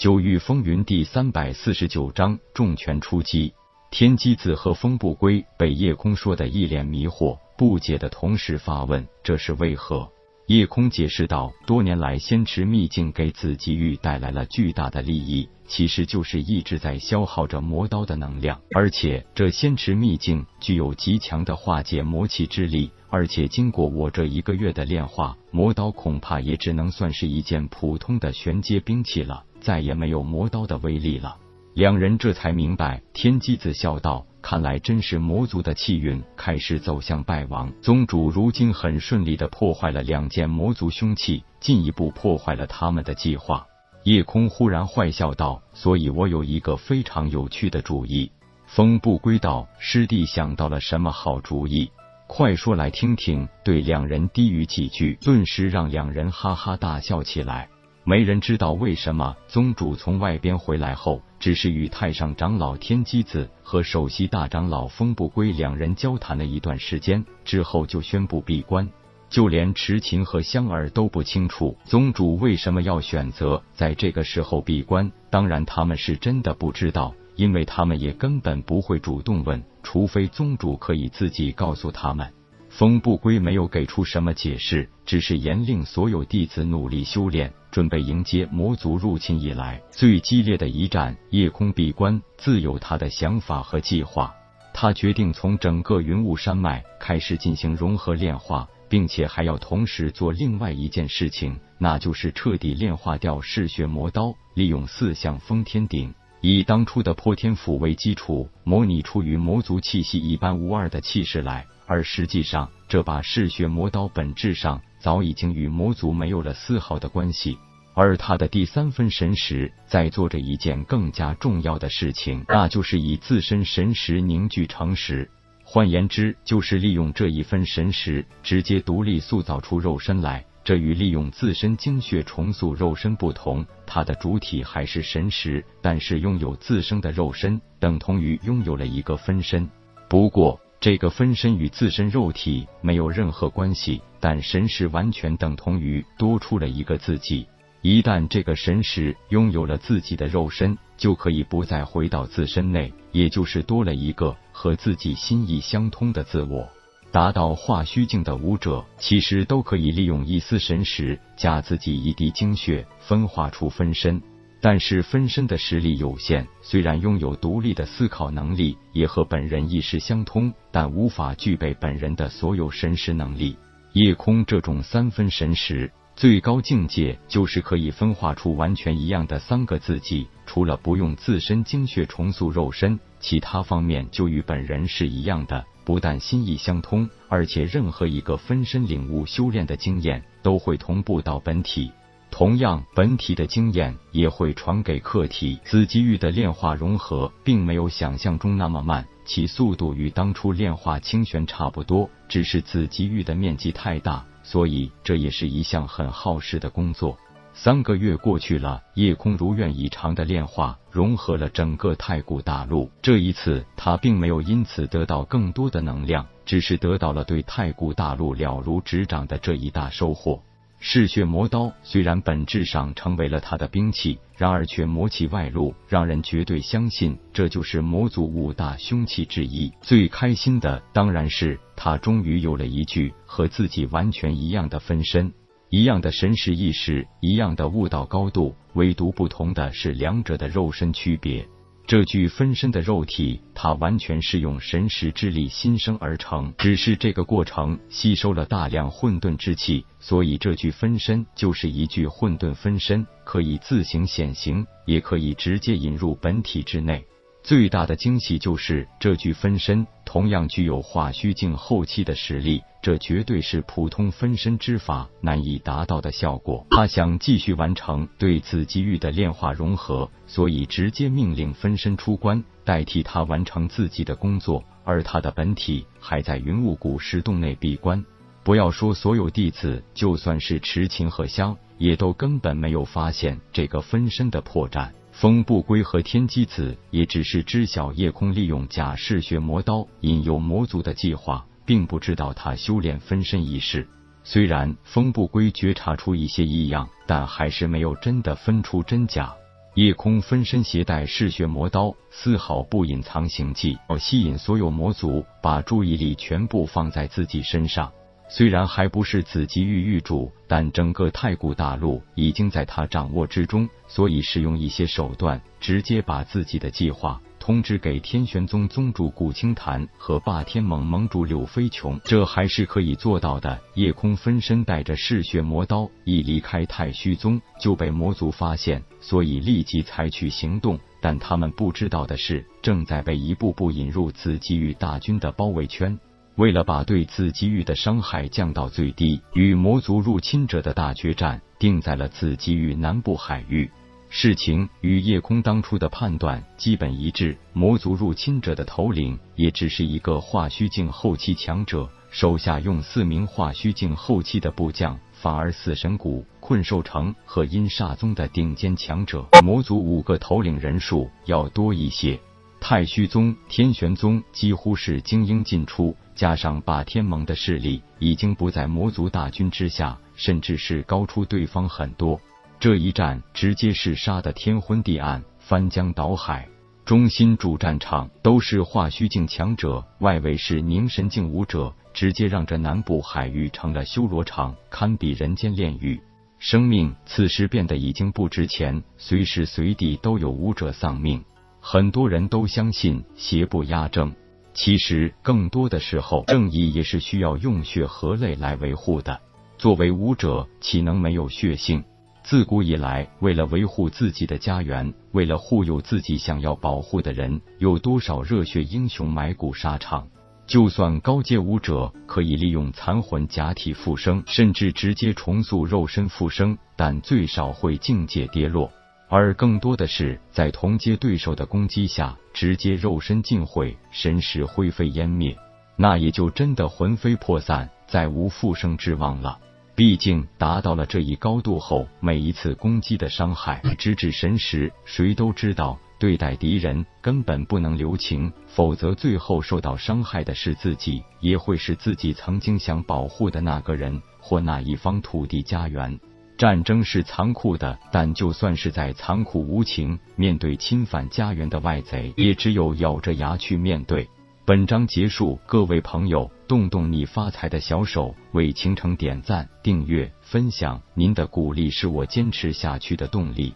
九域风云第三百四十九章重拳出击。天机子和风不归被夜空说的一脸迷惑，不解的同时发问：“这是为何？”夜空解释道：“多年来，仙池秘境给紫极域带来了巨大的利益，其实就是一直在消耗着魔刀的能量。而且，这仙池秘境具有极强的化解魔气之力。而且，经过我这一个月的炼化，魔刀恐怕也只能算是一件普通的玄阶兵器了。”再也没有魔刀的威力了。两人这才明白，天机子笑道：“看来真是魔族的气运开始走向败亡。宗主如今很顺利的破坏了两件魔族凶器，进一步破坏了他们的计划。”夜空忽然坏笑道：“所以我有一个非常有趣的主意。”风不归道：“师弟想到了什么好主意？快说来听听。”对两人低语几句，顿时让两人哈哈大笑起来。没人知道为什么宗主从外边回来后，只是与太上长老天机子和首席大长老风不归两人交谈了一段时间之后，就宣布闭关。就连池琴和香儿都不清楚宗主为什么要选择在这个时候闭关。当然，他们是真的不知道，因为他们也根本不会主动问，除非宗主可以自己告诉他们。风不归没有给出什么解释，只是严令所有弟子努力修炼，准备迎接魔族入侵以来最激烈的一战。夜空闭关自有他的想法和计划，他决定从整个云雾山脉开始进行融合炼化，并且还要同时做另外一件事情，那就是彻底炼化掉嗜血魔刀，利用四象封天鼎，以当初的破天斧为基础，模拟出与魔族气息一般无二的气势来。而实际上，这把嗜血魔刀本质上早已经与魔族没有了丝毫的关系。而他的第三分神识在做着一件更加重要的事情，那就是以自身神识凝聚成石。换言之，就是利用这一分神识，直接独立塑造出肉身来。这与利用自身精血重塑肉身不同，它的主体还是神识，但是拥有自身的肉身，等同于拥有了一个分身。不过，这个分身与自身肉体没有任何关系，但神识完全等同于多出了一个自己。一旦这个神识拥有了自己的肉身，就可以不再回到自身内，也就是多了一个和自己心意相通的自我。达到化虚境的武者，其实都可以利用一丝神识加自己一滴精血，分化出分身。但是分身的实力有限，虽然拥有独立的思考能力，也和本人意识相通，但无法具备本人的所有神识能力。夜空这种三分神识，最高境界就是可以分化出完全一样的三个自己，除了不用自身精血重塑肉身，其他方面就与本人是一样的。不但心意相通，而且任何一个分身领悟修炼的经验，都会同步到本体。同样，本体的经验也会传给客体。紫极域的炼化融合并没有想象中那么慢，其速度与当初炼化清玄差不多，只是紫极域的面积太大，所以这也是一项很耗时的工作。三个月过去了，夜空如愿以偿的炼化融合了整个太古大陆。这一次，他并没有因此得到更多的能量，只是得到了对太古大陆了如指掌的这一大收获。嗜血魔刀虽然本质上成为了他的兵器，然而却魔气外露，让人绝对相信这就是魔族五大凶器之一。最开心的当然是他终于有了一具和自己完全一样的分身，一样的神识意识，一样的悟道高度，唯独不同的是两者的肉身区别。这具分身的肉体，它完全是用神识之力新生而成，只是这个过程吸收了大量混沌之气，所以这具分身就是一具混沌分身，可以自行显形，也可以直接引入本体之内。最大的惊喜就是这具分身同样具有化虚境后期的实力，这绝对是普通分身之法难以达到的效果。他想继续完成对紫极域的炼化融合，所以直接命令分身出关，代替他完成自己的工作。而他的本体还在云雾谷石洞内闭关。不要说所有弟子，就算是池琴和香，也都根本没有发现这个分身的破绽。风不归和天机子也只是知晓夜空利用假嗜血魔刀引诱魔族的计划，并不知道他修炼分身一事。虽然风不归觉察出一些异样，但还是没有真的分出真假。夜空分身携带嗜血魔刀，丝毫不隐藏行迹，要吸引所有魔族把注意力全部放在自己身上。虽然还不是紫极域域主，但整个太古大陆已经在他掌握之中，所以使用一些手段，直接把自己的计划。通知给天玄宗宗主古青檀和霸天盟盟主柳飞琼，这还是可以做到的。夜空分身带着嗜血魔刀一离开太虚宗，就被魔族发现，所以立即采取行动。但他们不知道的是，正在被一步步引入紫极域大军的包围圈。为了把对紫极域的伤害降到最低，与魔族入侵者的大决战定在了紫极域南部海域。事情与夜空当初的判断基本一致，魔族入侵者的头领也只是一个化虚境后期强者，手下用四名化虚境后期的部将，反而死神谷、困兽城和阴煞宗的顶尖强者，魔族五个头领人数要多一些。太虚宗、天玄宗几乎是精英尽出，加上霸天盟的势力已经不在魔族大军之下，甚至是高出对方很多。这一战直接是杀得天昏地暗、翻江倒海，中心主战场都是化虚境强者，外围是凝神境武者，直接让这南部海域成了修罗场，堪比人间炼狱。生命此时变得已经不值钱，随时随地都有武者丧命。很多人都相信邪不压正，其实更多的时候，正义也是需要用血和泪来维护的。作为武者，岂能没有血性？自古以来，为了维护自己的家园，为了护佑自己想要保护的人，有多少热血英雄埋骨沙场？就算高阶武者可以利用残魂假体复生，甚至直接重塑肉身复生，但最少会境界跌落，而更多的是在同阶对手的攻击下，直接肉身尽毁，神识灰飞烟灭，那也就真的魂飞魄散，再无复生之望了。毕竟达到了这一高度后，每一次攻击的伤害直至神识，谁都知道对待敌人根本不能留情，否则最后受到伤害的是自己，也会是自己曾经想保护的那个人或那一方土地家园。战争是残酷的，但就算是在残酷无情，面对侵犯家园的外贼，也只有咬着牙去面对。本章结束，各位朋友，动动你发财的小手，为倾城点赞、订阅、分享，您的鼓励是我坚持下去的动力。